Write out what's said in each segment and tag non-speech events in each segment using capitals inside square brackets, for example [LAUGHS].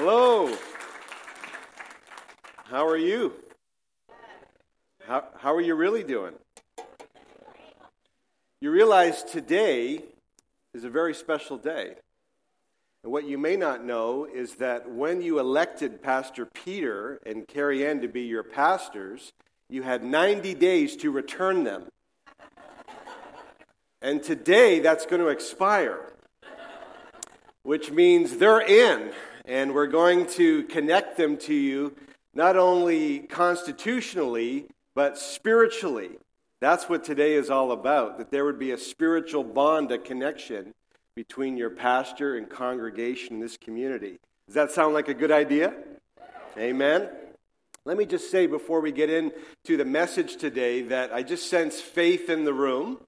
Hello. How are you? How, how are you really doing? You realize today is a very special day. And what you may not know is that when you elected Pastor Peter and Carrie Ann to be your pastors, you had 90 days to return them. And today that's going to expire, which means they're in, and we're going to connect them to you not only constitutionally, but spiritually. That's what today is all about, that there would be a spiritual bond, a connection between your pastor and congregation in this community. Does that sound like a good idea? Amen. Let me just say before we get into the message today that I just sense faith in the room.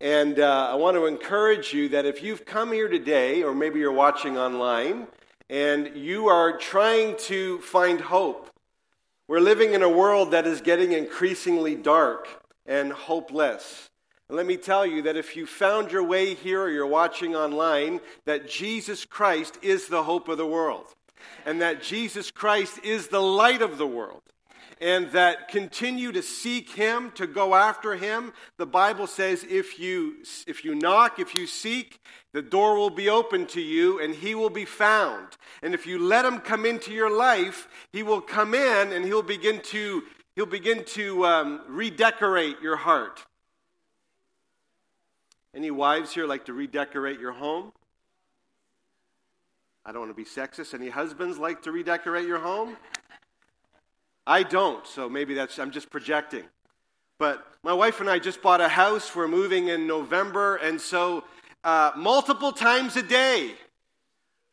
And uh, I want to encourage you that if you've come here today, or maybe you're watching online, and you are trying to find hope, we're living in a world that is getting increasingly dark and hopeless. And let me tell you that if you found your way here or you're watching online, that Jesus Christ is the hope of the world, and that Jesus Christ is the light of the world and that continue to seek him to go after him. The bible says if you if you knock if you seek the door will be open to you and he will be found. And if you let him come into your life he will come in and he'll begin to he'll begin to um, redecorate your heart. Any wives here like to redecorate your home? I don't want to be sexist. Any husbands like to redecorate your home I don't, so maybe that's, I'm just projecting. But my wife and I just bought a house. We're moving in November, and so uh, multiple times a day,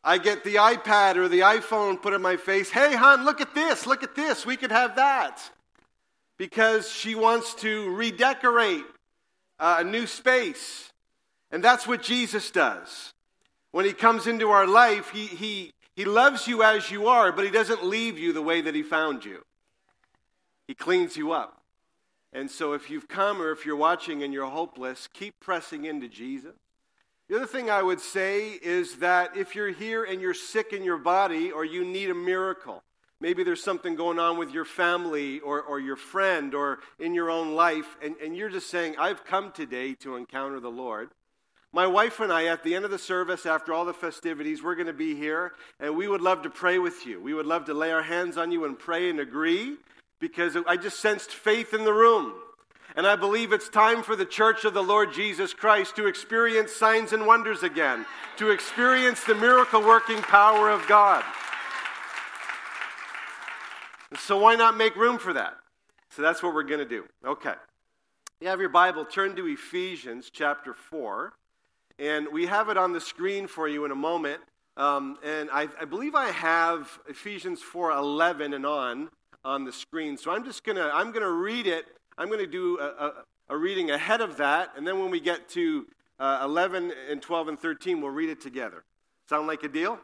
I get the iPad or the iPhone put in my face. Hey, hon, look at this, look at this. We could have that. Because she wants to redecorate uh, a new space. And that's what Jesus does. When he comes into our life, he, he, he loves you as you are, but he doesn't leave you the way that he found you. He cleans you up. And so if you've come or if you're watching and you're hopeless, keep pressing into Jesus. The other thing I would say is that if you're here and you're sick in your body or you need a miracle, maybe there's something going on with your family or, or your friend or in your own life, and, and you're just saying, I've come today to encounter the Lord. My wife and I, at the end of the service, after all the festivities, we're going to be here, and we would love to pray with you. We would love to lay our hands on you and pray and agree because I just sensed faith in the room. And I believe it's time for the church of the Lord Jesus Christ to experience signs and wonders again, to experience the miracle working power of God. So, why not make room for that? So, that's what we're going to do. Okay. You have your Bible, turn to Ephesians chapter 4. And we have it on the screen for you in a moment. Um, and I, I believe I have Ephesians 4 11 and on on the screen. So I'm just going to, I'm going to read it. I'm going to do a, a, a, reading ahead of that. And then when we get to uh, 11 and 12 and 13, we'll read it together. Sound like a deal?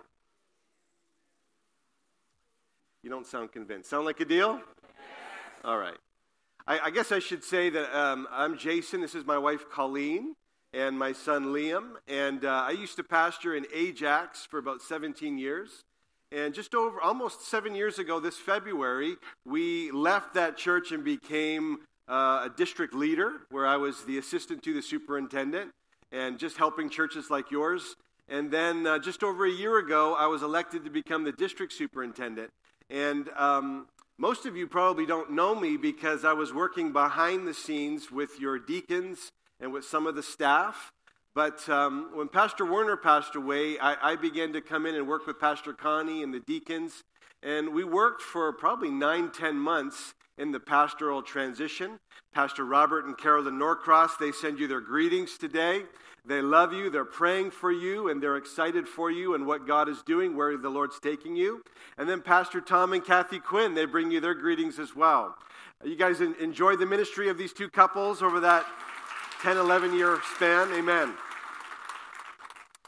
You don't sound convinced. Sound like a deal? All right. I, I guess I should say that um, I'm Jason. This is my wife, Colleen, and my son, Liam. And uh, I used to pastor in Ajax for about 17 years. And just over almost seven years ago, this February, we left that church and became uh, a district leader, where I was the assistant to the superintendent and just helping churches like yours. And then uh, just over a year ago, I was elected to become the district superintendent. And um, most of you probably don't know me because I was working behind the scenes with your deacons and with some of the staff. But um, when Pastor Werner passed away, I, I, began to come in and work with Pastor Connie and the deacons. And we worked for probably nine, ten months in the pastoral transition. Pastor Robert and Carolyn Norcross, they send you their greetings today. They love you, they're praying for you, and they're excited for you and what God is doing, where the Lord's taking you. And then Pastor Tom and Kathy Quinn, they bring you their greetings as well. You guys enjoyed the ministry of these two couples over that 10, 11 year span? Amen.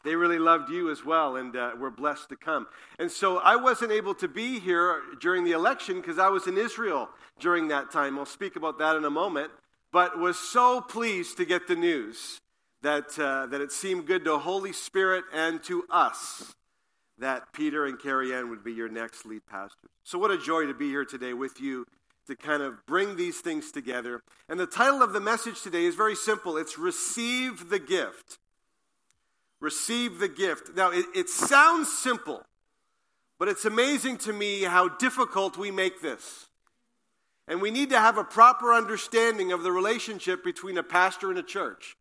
They really loved you as well, and uh, we're blessed to come. And so I wasn't able to be here during the election because I was in Israel during that time. I'll speak about that in a moment, but was so pleased to get the news that, uh, that it seemed good to Holy Spirit and to us that Peter and Carrie Ann would be your next lead pastors. So, what a joy to be here today with you to kind of bring these things together. And the title of the message today is very simple it's Receive the Gift. Receive the gift. Now, it, it sounds simple, but it's amazing to me how difficult we make this. And we need to have a proper understanding of the relationship between a pastor and a church.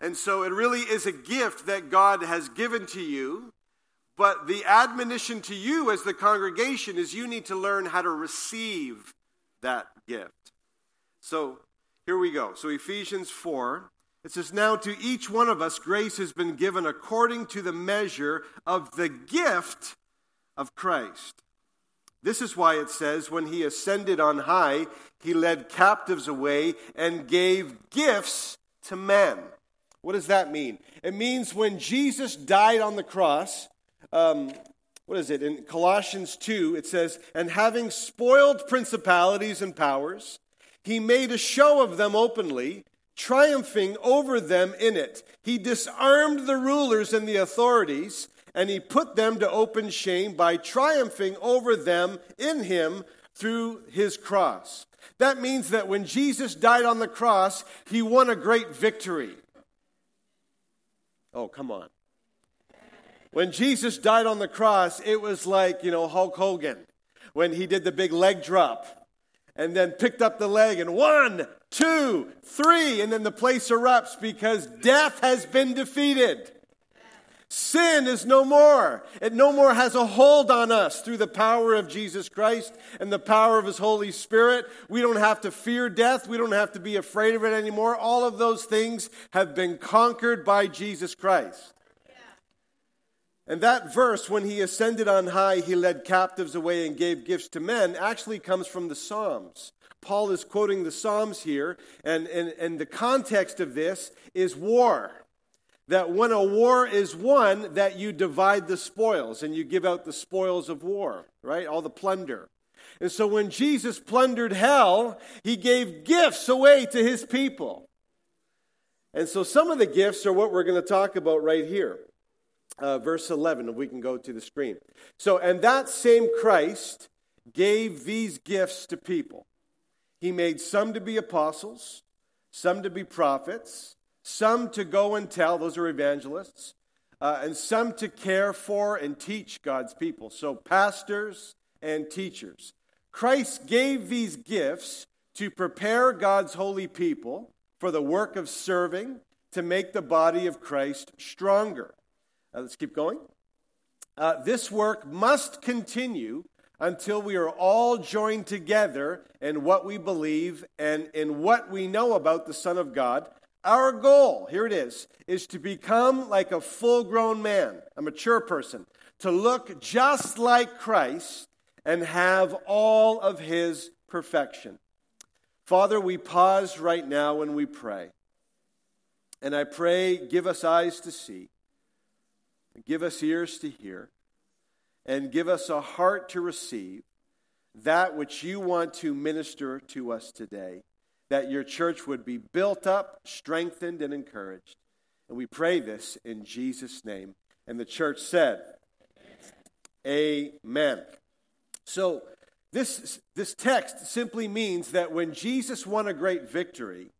And so it really is a gift that God has given to you. But the admonition to you as the congregation is you need to learn how to receive that gift. So here we go. So Ephesians 4, it says, Now to each one of us grace has been given according to the measure of the gift of Christ. This is why it says, When he ascended on high, he led captives away and gave gifts to men. What does that mean? It means when Jesus died on the cross, um, what is it? In Colossians 2, it says, And having spoiled principalities and powers, he made a show of them openly, triumphing over them in it. He disarmed the rulers and the authorities, and he put them to open shame by triumphing over them in him through his cross. That means that when Jesus died on the cross, he won a great victory. Oh, come on. When Jesus died on the cross, it was like, you know, Hulk Hogan when he did the big leg drop and then picked up the leg and one, two, three, and then the place erupts because death has been defeated. Sin is no more. It no more has a hold on us through the power of Jesus Christ and the power of His Holy Spirit. We don't have to fear death. We don't have to be afraid of it anymore. All of those things have been conquered by Jesus Christ. And that verse, when he ascended on high, he led captives away and gave gifts to men, actually comes from the Psalms. Paul is quoting the Psalms here, and, and, and the context of this is war. That when a war is won, that you divide the spoils and you give out the spoils of war, right? All the plunder. And so when Jesus plundered hell, he gave gifts away to his people. And so some of the gifts are what we're going to talk about right here uh, verse 11, if we can go to the screen. So, and that same Christ gave these gifts to people. He made some to be apostles, some to be prophets, some to go and tell, those are evangelists, uh, and some to care for and teach God's people. So, pastors and teachers. Christ gave these gifts to prepare God's holy people for the work of serving to make the body of Christ stronger. Let's keep going. Uh, this work must continue until we are all joined together in what we believe and in what we know about the Son of God. Our goal, here it is, is to become like a full grown man, a mature person, to look just like Christ and have all of his perfection. Father, we pause right now when we pray. And I pray, give us eyes to see Give us ears to hear, and give us a heart to receive that which you want to minister to us today, that your church would be built up, strengthened, and encouraged. And we pray this in Jesus' name. And the church said, Amen. So, this, this text simply means that when Jesus won a great victory,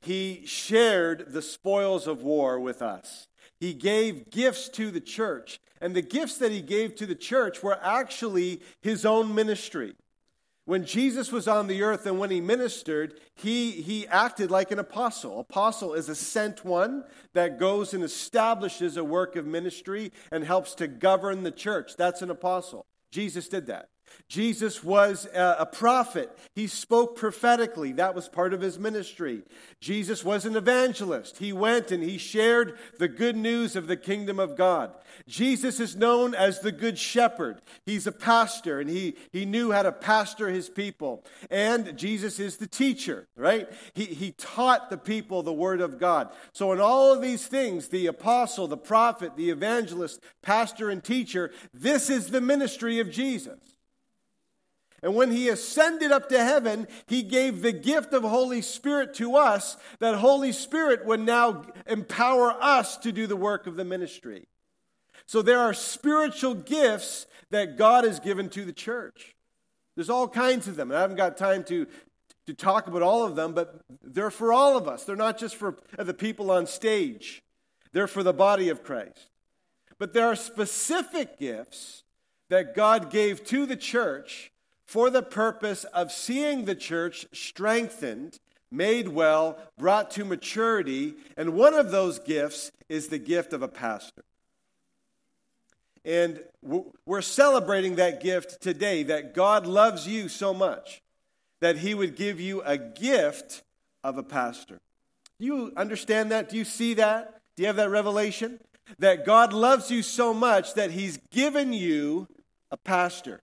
he shared the spoils of war with us. He gave gifts to the church. And the gifts that he gave to the church were actually his own ministry. When Jesus was on the earth and when he ministered, he, he acted like an apostle. Apostle is a sent one that goes and establishes a work of ministry and helps to govern the church. That's an apostle. Jesus did that. Jesus was a prophet. He spoke prophetically. That was part of his ministry. Jesus was an evangelist. He went and he shared the good news of the kingdom of God. Jesus is known as the good shepherd. He's a pastor and he, he knew how to pastor his people. And Jesus is the teacher, right? He, he taught the people the word of God. So, in all of these things, the apostle, the prophet, the evangelist, pastor, and teacher, this is the ministry of Jesus. And when he ascended up to heaven, he gave the gift of Holy Spirit to us, that Holy Spirit would now empower us to do the work of the ministry. So there are spiritual gifts that God has given to the church. There's all kinds of them. I haven't got time to, to talk about all of them, but they're for all of us. They're not just for the people on stage, they're for the body of Christ. But there are specific gifts that God gave to the church for the purpose of seeing the church strengthened, made well, brought to maturity. And one of those gifts is the gift of a pastor. And we're celebrating that gift today that God loves you so much that he would give you a gift of a pastor. Do you understand that? Do you see that? Do you have that revelation? That God loves you so much that he's given you a pastor.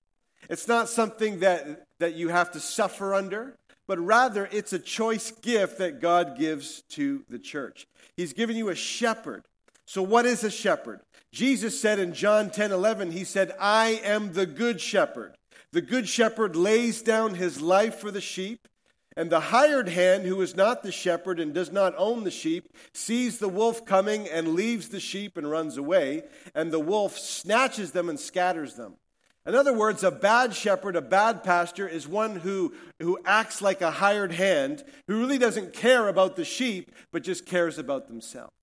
It's not something that, that you have to suffer under, but rather it's a choice gift that God gives to the church. He's given you a shepherd. So, what is a shepherd? Jesus said in John 10 11, He said, I am the good shepherd. The good shepherd lays down his life for the sheep. And the hired hand, who is not the shepherd and does not own the sheep, sees the wolf coming and leaves the sheep and runs away. And the wolf snatches them and scatters them. In other words, a bad shepherd, a bad pastor, is one who, who acts like a hired hand, who really doesn't care about the sheep, but just cares about themselves.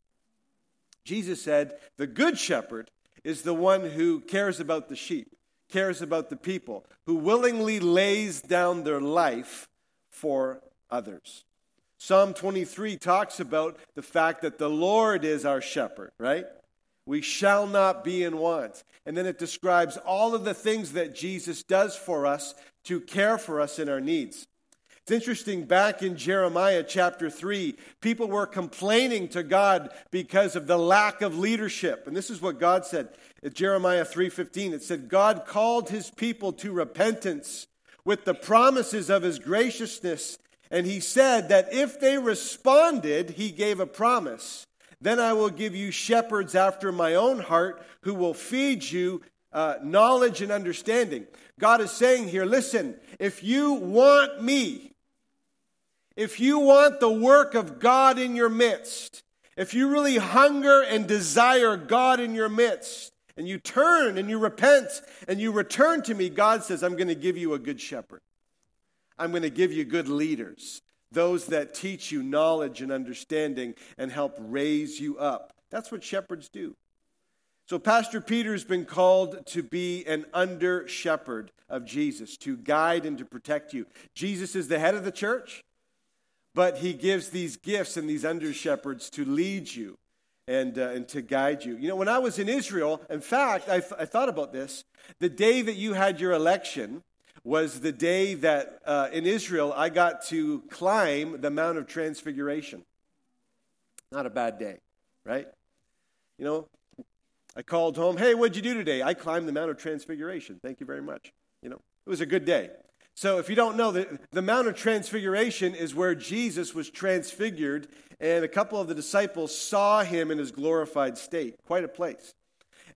Jesus said, The good shepherd is the one who cares about the sheep, cares about the people, who willingly lays down their life for others. Psalm 23 talks about the fact that the Lord is our shepherd, right? We shall not be in want. And then it describes all of the things that Jesus does for us to care for us in our needs. It's interesting, back in Jeremiah chapter 3, people were complaining to God because of the lack of leadership. And this is what God said at Jeremiah 3:15. It said, God called his people to repentance with the promises of his graciousness. And he said that if they responded, he gave a promise. Then I will give you shepherds after my own heart who will feed you uh, knowledge and understanding. God is saying here listen, if you want me, if you want the work of God in your midst, if you really hunger and desire God in your midst, and you turn and you repent and you return to me, God says, I'm going to give you a good shepherd. I'm going to give you good leaders, those that teach you knowledge and understanding and help raise you up. That's what shepherds do. So, Pastor Peter's been called to be an under shepherd of Jesus, to guide and to protect you. Jesus is the head of the church but he gives these gifts and these under shepherds to lead you and, uh, and to guide you. You know, when I was in Israel, in fact, I, th- I thought about this. The day that you had your election was the day that uh, in Israel I got to climb the Mount of Transfiguration. Not a bad day, right? You know, I called home, hey, what'd you do today? I climbed the Mount of Transfiguration. Thank you very much. You know, it was a good day. So, if you don't know, the, the Mount of Transfiguration is where Jesus was transfigured, and a couple of the disciples saw him in his glorified state. Quite a place.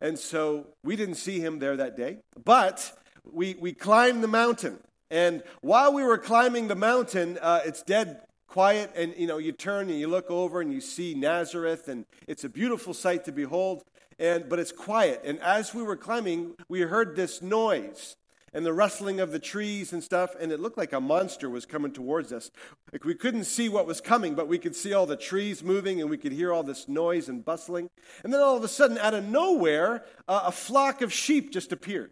And so, we didn't see him there that day, but we, we climbed the mountain. And while we were climbing the mountain, uh, it's dead quiet, and you know, you turn and you look over and you see Nazareth, and it's a beautiful sight to behold. And, but it's quiet. And as we were climbing, we heard this noise and the rustling of the trees and stuff, and it looked like a monster was coming towards us. Like we couldn't see what was coming, but we could see all the trees moving and we could hear all this noise and bustling. And then all of a sudden, out of nowhere, uh, a flock of sheep just appeared.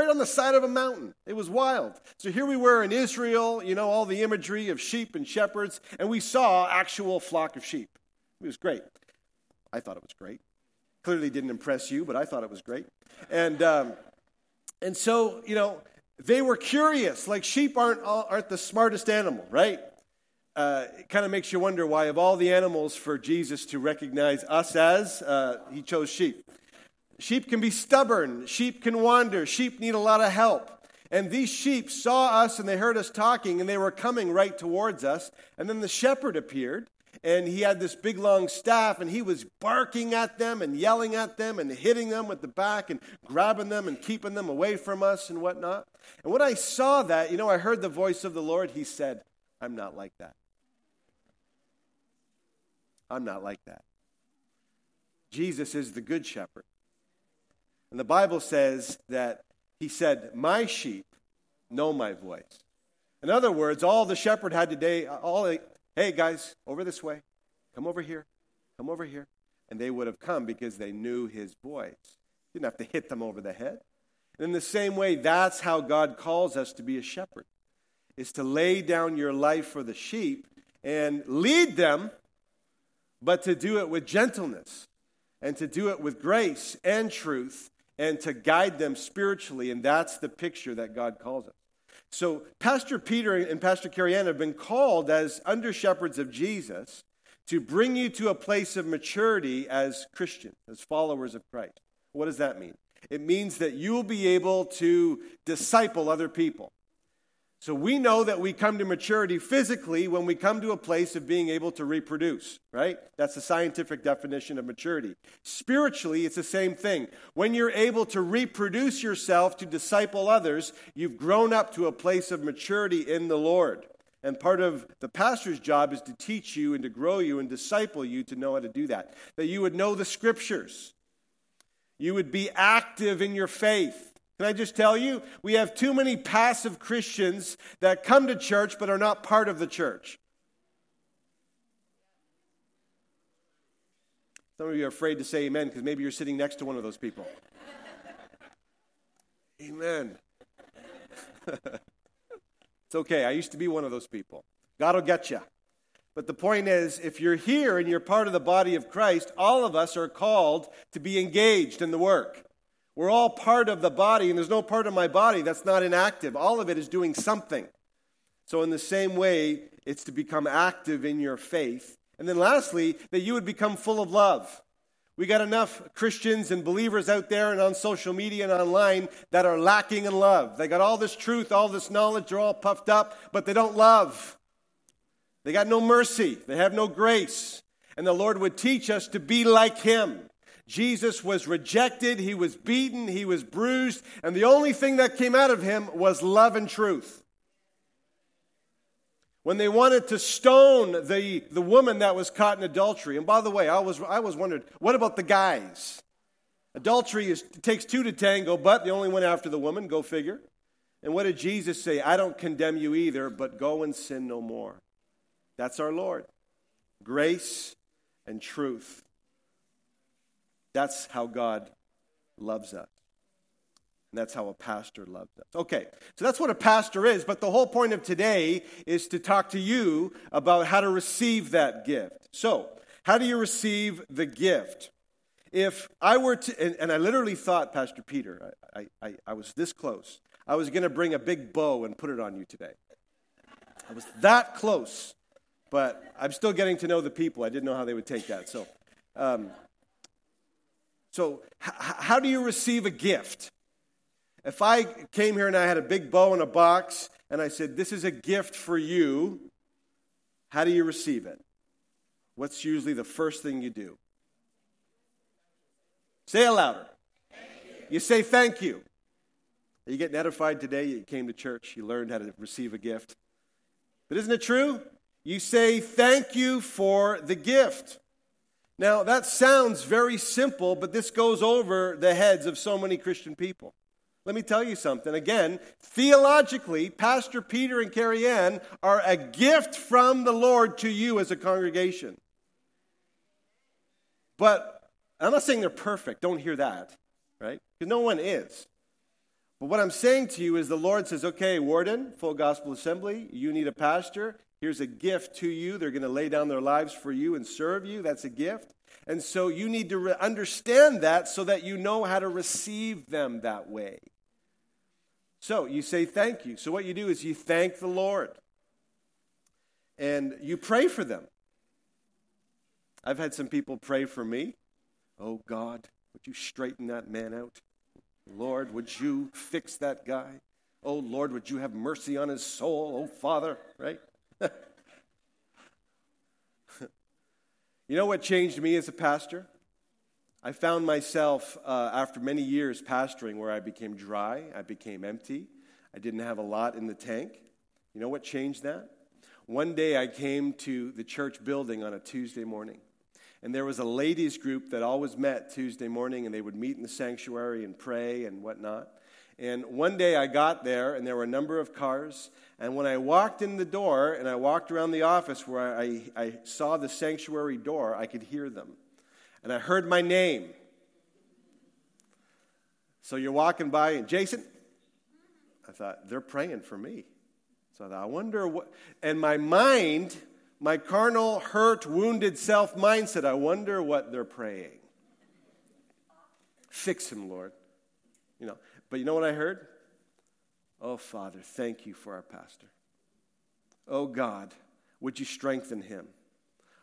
Right on the side of a mountain. It was wild. So here we were in Israel, you know, all the imagery of sheep and shepherds, and we saw actual flock of sheep. It was great. I thought it was great. Clearly didn't impress you, but I thought it was great. And um, and so, you know, they were curious. Like sheep aren't, aren't the smartest animal, right? Uh, it kind of makes you wonder why, of all the animals, for Jesus to recognize us as, uh, he chose sheep. Sheep can be stubborn, sheep can wander, sheep need a lot of help. And these sheep saw us and they heard us talking and they were coming right towards us. And then the shepherd appeared and he had this big long staff and he was barking at them and yelling at them and hitting them with the back and grabbing them and keeping them away from us and whatnot. And when I saw that, you know, I heard the voice of the Lord. He said, I'm not like that. I'm not like that. Jesus is the good shepherd. And the Bible says that he said, My sheep know my voice. In other words, all the shepherd had today, all, hey guys, over this way, come over here, come over here. And they would have come because they knew his voice. Didn't have to hit them over the head. And in the same way, that's how God calls us to be a shepherd, is to lay down your life for the sheep and lead them, but to do it with gentleness and to do it with grace and truth and to guide them spiritually. And that's the picture that God calls us. So, Pastor Peter and Pastor Carrie Ann have been called as under shepherds of Jesus to bring you to a place of maturity as Christians, as followers of Christ. What does that mean? It means that you'll be able to disciple other people. So we know that we come to maturity physically when we come to a place of being able to reproduce, right? That's the scientific definition of maturity. Spiritually, it's the same thing. When you're able to reproduce yourself to disciple others, you've grown up to a place of maturity in the Lord. And part of the pastor's job is to teach you and to grow you and disciple you to know how to do that. That you would know the scriptures. You would be active in your faith can I just tell you? We have too many passive Christians that come to church but are not part of the church. Some of you are afraid to say amen because maybe you're sitting next to one of those people. [LAUGHS] amen. [LAUGHS] it's okay. I used to be one of those people. God will get you. But the point is, if you're here and you're part of the body of Christ, all of us are called to be engaged in the work. We're all part of the body, and there's no part of my body that's not inactive. All of it is doing something. So, in the same way, it's to become active in your faith. And then, lastly, that you would become full of love. We got enough Christians and believers out there and on social media and online that are lacking in love. They got all this truth, all this knowledge, they're all puffed up, but they don't love. They got no mercy, they have no grace. And the Lord would teach us to be like Him. Jesus was rejected, he was beaten, he was bruised, and the only thing that came out of him was love and truth. When they wanted to stone the, the woman that was caught in adultery, and by the way, I was, I was wondering, what about the guys? Adultery is, takes two to tango, but the only one after the woman, go figure. And what did Jesus say? I don't condemn you either, but go and sin no more. That's our Lord. Grace and truth. That's how God loves us. And that's how a pastor loves us. Okay, so that's what a pastor is, but the whole point of today is to talk to you about how to receive that gift. So, how do you receive the gift? If I were to, and, and I literally thought, Pastor Peter, I, I, I was this close. I was going to bring a big bow and put it on you today. I was that close, but I'm still getting to know the people. I didn't know how they would take that. So, um, so, h- how do you receive a gift? If I came here and I had a big bow in a box and I said, This is a gift for you, how do you receive it? What's usually the first thing you do? Say it louder. You. you say thank you. Are you getting edified today? You came to church, you learned how to receive a gift. But isn't it true? You say thank you for the gift. Now, that sounds very simple, but this goes over the heads of so many Christian people. Let me tell you something. Again, theologically, Pastor Peter and Carrie Ann are a gift from the Lord to you as a congregation. But I'm not saying they're perfect. Don't hear that, right? Because no one is. But what I'm saying to you is the Lord says, okay, Warden, Full Gospel Assembly, you need a pastor. Here's a gift to you. They're going to lay down their lives for you and serve you. That's a gift. And so you need to re- understand that so that you know how to receive them that way. So you say thank you. So what you do is you thank the Lord and you pray for them. I've had some people pray for me. Oh God, would you straighten that man out? Lord, would you fix that guy? Oh Lord, would you have mercy on his soul? Oh Father, right? [LAUGHS] you know what changed me as a pastor? I found myself, uh, after many years pastoring, where I became dry, I became empty, I didn't have a lot in the tank. You know what changed that? One day I came to the church building on a Tuesday morning, And there was a ladies' group that always met Tuesday morning, and they would meet in the sanctuary and pray and whatnot. And one day I got there, and there were a number of cars. And when I walked in the door and I walked around the office where I, I saw the sanctuary door, I could hear them. And I heard my name. So you're walking by, and Jason, I thought, they're praying for me. So I thought, I wonder what. And my mind, my carnal, hurt, wounded self mindset, I wonder what they're praying. Fix him, Lord. You know, but you know what I heard? Oh, Father, thank you for our pastor. Oh, God, would you strengthen him?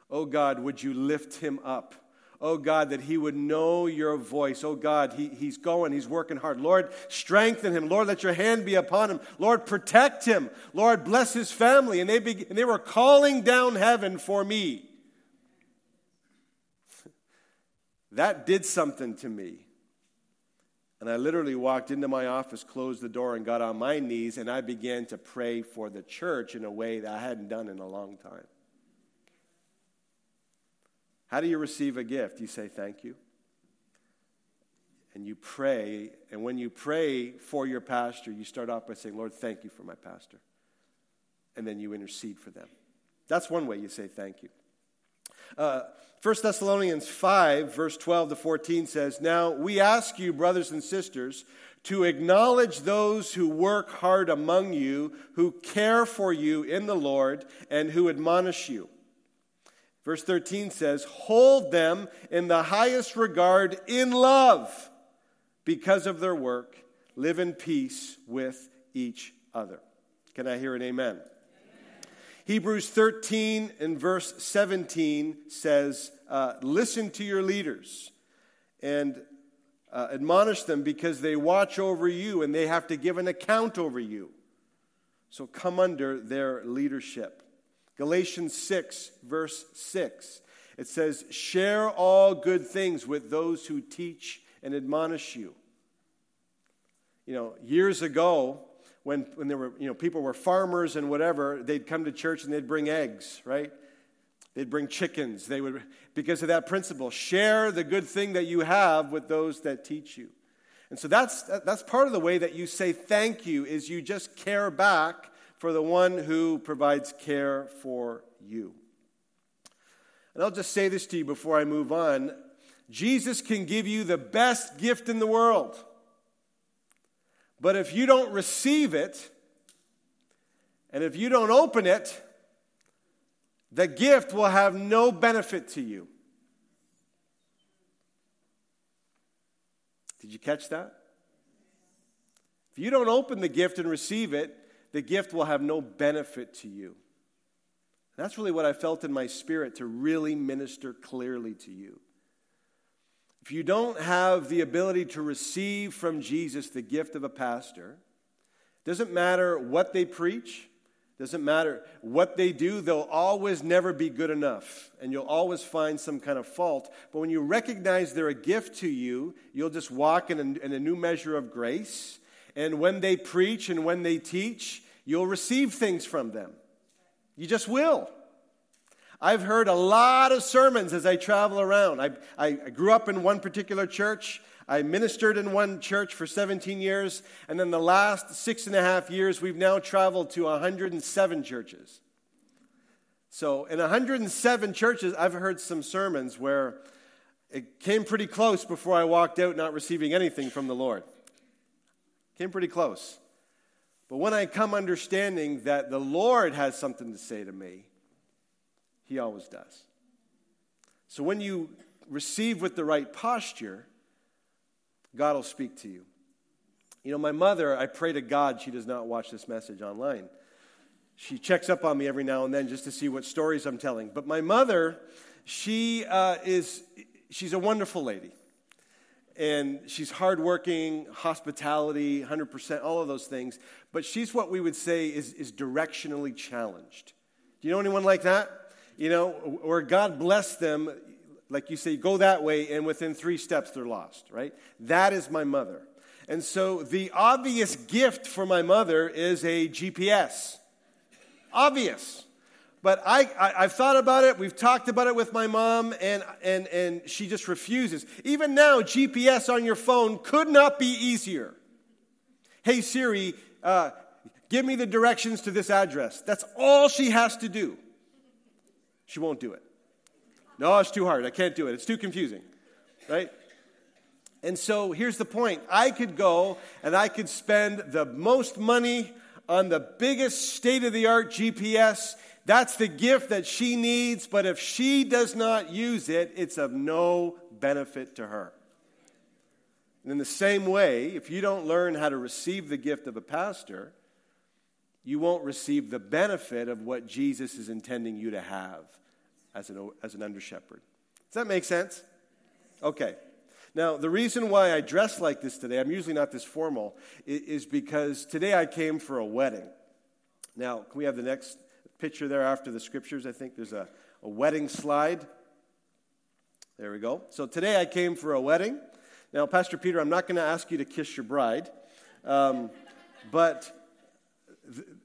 Oh, God, would you lift him up? Oh, God, that he would know your voice. Oh, God, he, he's going, he's working hard. Lord, strengthen him. Lord, let your hand be upon him. Lord, protect him. Lord, bless his family. And they, be, and they were calling down heaven for me. [LAUGHS] that did something to me. And I literally walked into my office, closed the door, and got on my knees, and I began to pray for the church in a way that I hadn't done in a long time. How do you receive a gift? You say thank you. And you pray, and when you pray for your pastor, you start off by saying, Lord, thank you for my pastor. And then you intercede for them. That's one way you say thank you. Uh, 1 Thessalonians 5, verse 12 to 14 says, Now we ask you, brothers and sisters, to acknowledge those who work hard among you, who care for you in the Lord, and who admonish you. Verse 13 says, Hold them in the highest regard in love because of their work. Live in peace with each other. Can I hear an amen? Hebrews 13 and verse 17 says, uh, Listen to your leaders and uh, admonish them because they watch over you and they have to give an account over you. So come under their leadership. Galatians 6, verse 6, it says, Share all good things with those who teach and admonish you. You know, years ago, when, when there were, you know, people were farmers and whatever, they'd come to church and they'd bring eggs, right? They'd bring chickens. They would, because of that principle, share the good thing that you have with those that teach you. And so that's, that's part of the way that you say thank you is you just care back for the one who provides care for you. And I'll just say this to you before I move on. Jesus can give you the best gift in the world. But if you don't receive it, and if you don't open it, the gift will have no benefit to you. Did you catch that? If you don't open the gift and receive it, the gift will have no benefit to you. That's really what I felt in my spirit to really minister clearly to you. If you don't have the ability to receive from Jesus the gift of a pastor, doesn't matter what they preach, doesn't matter what they do, they'll always never be good enough. And you'll always find some kind of fault. But when you recognize they're a gift to you, you'll just walk in a, in a new measure of grace. And when they preach and when they teach, you'll receive things from them. You just will. I've heard a lot of sermons as I travel around. I, I, grew up in one particular church. I ministered in one church for 17 years. And then the last six and a half years, we've now traveled to 107 churches. So, in 107 churches, I've heard some sermons where it came pretty close before I walked out not receiving anything from the Lord. Came pretty close. But when I come understanding that the Lord has something to say to me, he always does. So when you receive with the right posture, God will speak to you. You know, my mother, I pray to God she does not watch this message online. She checks up on me every now and then just to see what stories I'm telling. But my mother, she uh, is, she's a wonderful lady. And she's hardworking, hospitality, 100%, all of those things. But she's what we would say is, is directionally challenged. Do you know anyone like that? You know, where God blessed them, like you say, go that way, and within three steps they're lost, right? That is my mother. And so the obvious gift for my mother is a GPS. Obvious. but I, I, have thought about it. We've talked about it with my mom, and, and, and she just refuses. Even now, GPS on your phone could not be easier. Hey, Siri, uh, give me the directions to this address. That's all she has to do. She won't do it. No, it's too hard. I can't do it. It's too confusing, right? And so here's the point I could go and I could spend the most money on the biggest state of the art GPS. That's the gift that she needs, but if she does not use it, it's of no benefit to her. And in the same way, if you don't learn how to receive the gift of a pastor, you won't receive the benefit of what Jesus is intending you to have as an, as an under shepherd. Does that make sense? Okay. Now, the reason why I dress like this today, I'm usually not this formal, is because today I came for a wedding. Now, can we have the next picture there after the scriptures? I think there's a, a wedding slide. There we go. So today I came for a wedding. Now, Pastor Peter, I'm not going to ask you to kiss your bride, um, but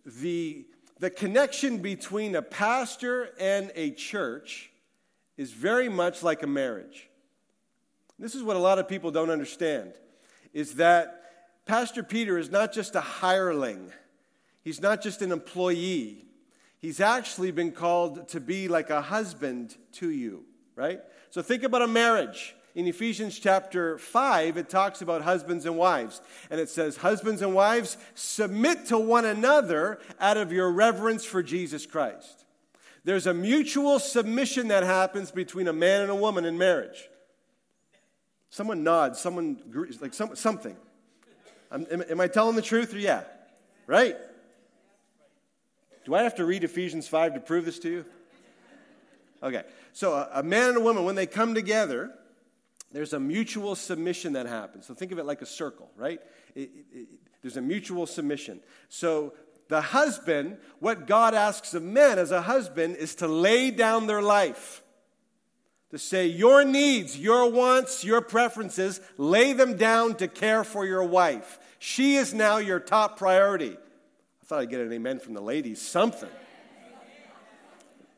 the, the connection between a pastor and a church is very much like a marriage. This is what a lot of people don't understand is that Pastor Peter is not just a hireling. He's not just an employee. He's actually been called to be like a husband to you, right? So think about a marriage. In Ephesians chapter 5, it talks about husbands and wives. And it says, Husbands and wives, submit to one another out of your reverence for Jesus Christ. There's a mutual submission that happens between a man and a woman in marriage. Someone nods, someone, like some, something. Am, am I telling the truth or yeah? Right? Do I have to read Ephesians 5 to prove this to you? Okay. So a, a man and a woman, when they come together, there's a mutual submission that happens. So think of it like a circle, right? It, it, it, there's a mutual submission. So the husband, what God asks of men as a husband is to lay down their life to say your needs, your wants, your preferences, lay them down to care for your wife. She is now your top priority. I thought I'd get an amen from the ladies. Something.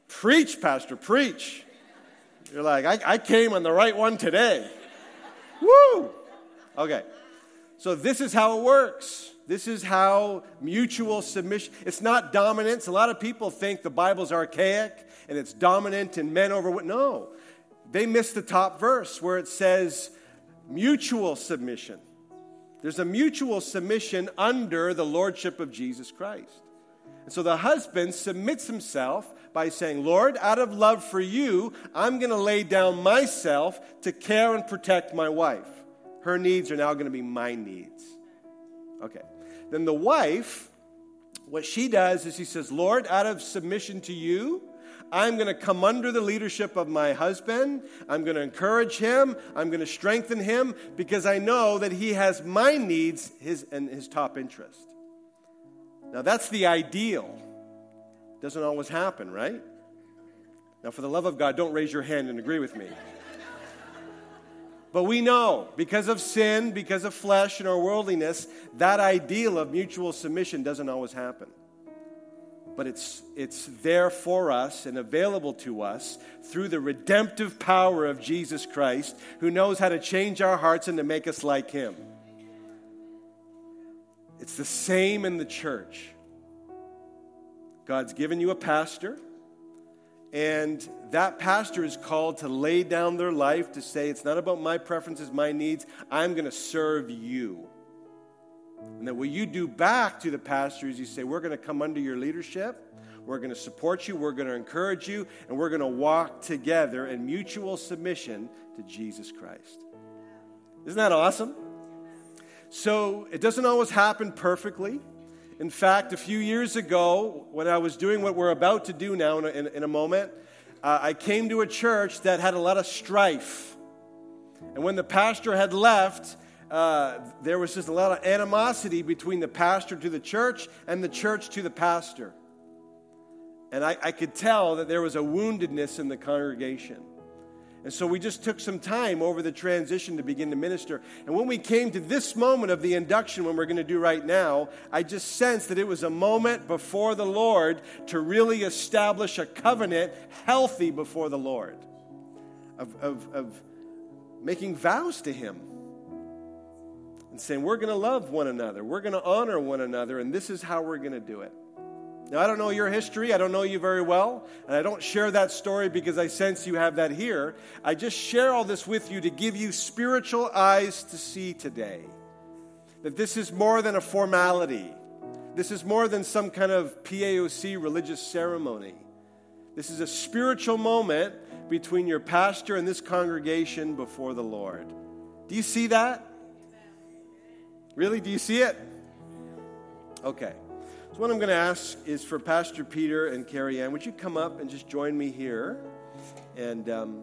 Preach, Pastor, preach. You're like, I, I came on the right one today. Woo! Okay. So this is how it works. This is how mutual submission. It's not dominance. A lot of people think the Bible's archaic and it's dominant and men over. No, they miss the top verse where it says mutual submission. There's a mutual submission under the lordship of Jesus Christ. And so the husband submits himself by saying, Lord, out of love for you, I'm going to lay down myself to care and protect my wife. Her needs are now going to be my needs. Okay. Then the wife, what she does is she says, Lord, out of submission to you, I'm going to come under the leadership of my husband. I'm going to encourage him. I'm going to strengthen him because I know that he has my needs his, and his top interest. Now, that's the ideal. Doesn't always happen, right? Now, for the love of God, don't raise your hand and agree with me. But we know, because of sin, because of flesh and our worldliness, that ideal of mutual submission doesn't always happen but it's, it's there for us and available to us through the redemptive power of Jesus Christ, who knows how to change our hearts and to make us like Him. It's the same in the church. God's given you a pastor, and that pastor is called to lay down their life to say, It's not about my preferences, my needs. I'm going to serve you. And then what you do back to the pastor is you say, We're going to come under your leadership. We're going to support you. We're going to encourage you. And we're going to walk together in mutual submission to Jesus Christ. Isn't that awesome? So it doesn't always happen perfectly. In fact, a few years ago, when I was doing what we're about to do now in a, in, in a moment, uh, I came to a church that had a lot of strife. And when the pastor had left, uh, there was just a lot of animosity between the pastor to the church and the church to the pastor. And I, I could tell that there was a woundedness in the congregation. And so we just took some time over the transition to begin to minister. And when we came to this moment of the induction, when we're going to do right now, I just sensed that it was a moment before the Lord to really establish a covenant healthy before the Lord, of, of, of making vows to Him and saying, We're going to love one another, we're going to honor one another, and this is how we're going to do it. Now, I don't know your history. I don't know you very well. And I don't share that story because I sense you have that here. I just share all this with you to give you spiritual eyes to see today. That this is more than a formality, this is more than some kind of PAOC religious ceremony. This is a spiritual moment between your pastor and this congregation before the Lord. Do you see that? Really? Do you see it? Okay. So, what I'm going to ask is for Pastor Peter and Carrie Ann, would you come up and just join me here? And um,